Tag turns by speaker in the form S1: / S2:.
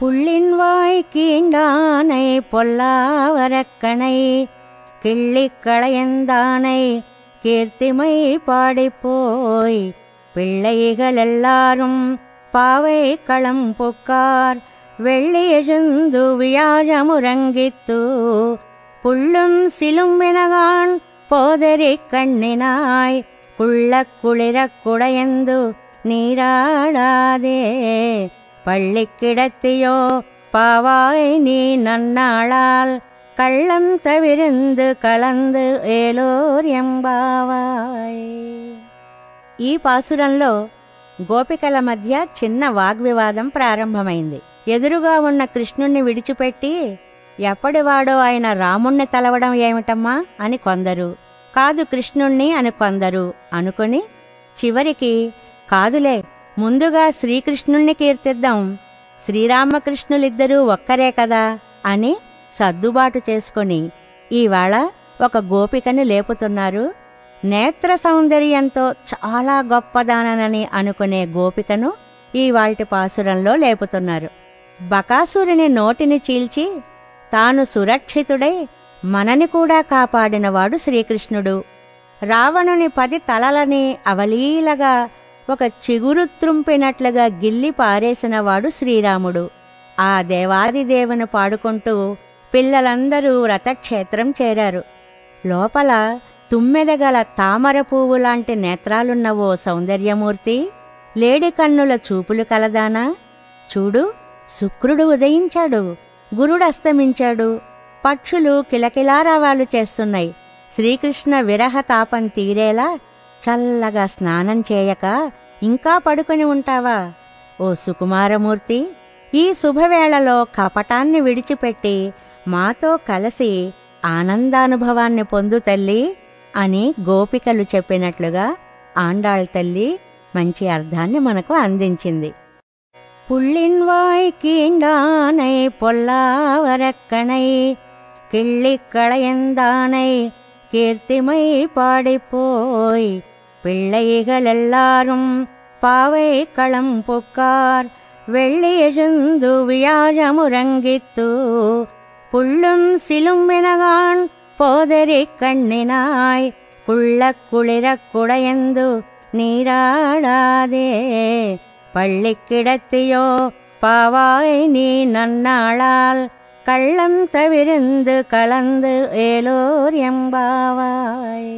S1: புள்ளின் வாய் கீண்டானை பொல்லாவரக்கனை கிள்ளிக்களையந்தானை கீர்த்திமை பாடிப்போய் பிள்ளைகள் எல்லாரும் பாவை களம் புக்கார் வெள்ளி எழுந்து வியாழமுறங்கித்து புள்ளும் சிலும் வினகான் போதரி கண்ணினாய் குள்ள குளிரக் குடையந்து நீராடாதே. பள்ளிக்கிடத்தியோ பாவாய் நீ நன்னாளால் కళ్ళం తవిరిందు కలందు ఏలోర్యంబావాయ్ ఈ పాసురంలో గోపికల మధ్య చిన్న వాగ్వివాదం ప్రారంభమైంది ఎదురుగా ఉన్న కృష్ణుణ్ణి విడిచిపెట్టి ఎప్పటివాడో ఆయన రాముణ్ణి తలవడం ఏమిటమ్మా అని కొందరు కాదు కృష్ణుణ్ణి అని కొందరు అనుకుని చివరికి కాదులే ముందుగా శ్రీకృష్ణుణ్ణి కీర్తిద్దాం. శ్రీరామకృష్ణులిద్దరూ ఒక్కరే కదా అని సర్దుబాటు చేసుకుని ఈవేళ ఒక గోపికని లేపుతున్నారు. నేత్ర సౌందర్యంతో చాలా గొప్పదానని అనుకునే గోపికను ఈవాల్టి పాసురంలో లేపుతున్నారు. బకాసురుని నోటిని చీల్చి తాను సురక్షితుడై మనని కూడా కాపాడినవాడు శ్రీకృష్ణుడు. రావణుని పది తలలని అవలీలగా ఒక చిగురు త్రుంపినట్లుగా గిల్లి పారేసినవాడు శ్రీరాముడు. ఆ దేవాదిదేవుని పాడుకుంటూ పిల్లలందరూ వ్రతక్షేత్రం చేరారు. లోపల తుమ్మెదగల తామర పువ్వు లాంటి నేత్రాలున్న ఓ సౌందర్యమూర్తి లేడి కన్నుల చూపులు కలదానా? చూడు శుక్రుడు ఉదయించాడు గురుడు అస్తమించాడు పక్షులు కిలకిలారావాలు చేస్తున్నాయి శ్రీకృష్ణ విరహ తాపం తీరేలా చల్లగా స్నానం చేయక ఇంకా పడుకొని ఉంటావా ఓ సుకుమారమూర్తి ఈ శుభవేళలో కపటాన్ని విడిచిపెట్టి మాతో కలిసి ఆనందానుభవాన్ని పొందు తల్లి అని గోపికలు చెప్పినట్లుగా ఆండాళ్ తల్లి మంచి అర్థాన్ని మనకు అందించింది புள்ளின் வாய் கீண்டானை பொல்லாவரக்கனை கிள்ளிக் களையந்தானை கீர்த்திமை பாடிப்போய் பிள்ளைகள் எல்லாரும் பாவை களம் பொக்கார். வெள்ளி எழுந்து வியாழமுறங்கித்து புள்ளும் சிலும் வினகான் போதரி கண்ணினாய். குள்ள குளிரக் குடையந்து நீராடாதே. பள்ளி கிடத்தியோ பாவாய் நீ நன்னாளால். கள்ளம் தவிர்ந்து கலந்து ஏலோர் எம்பாவாய்.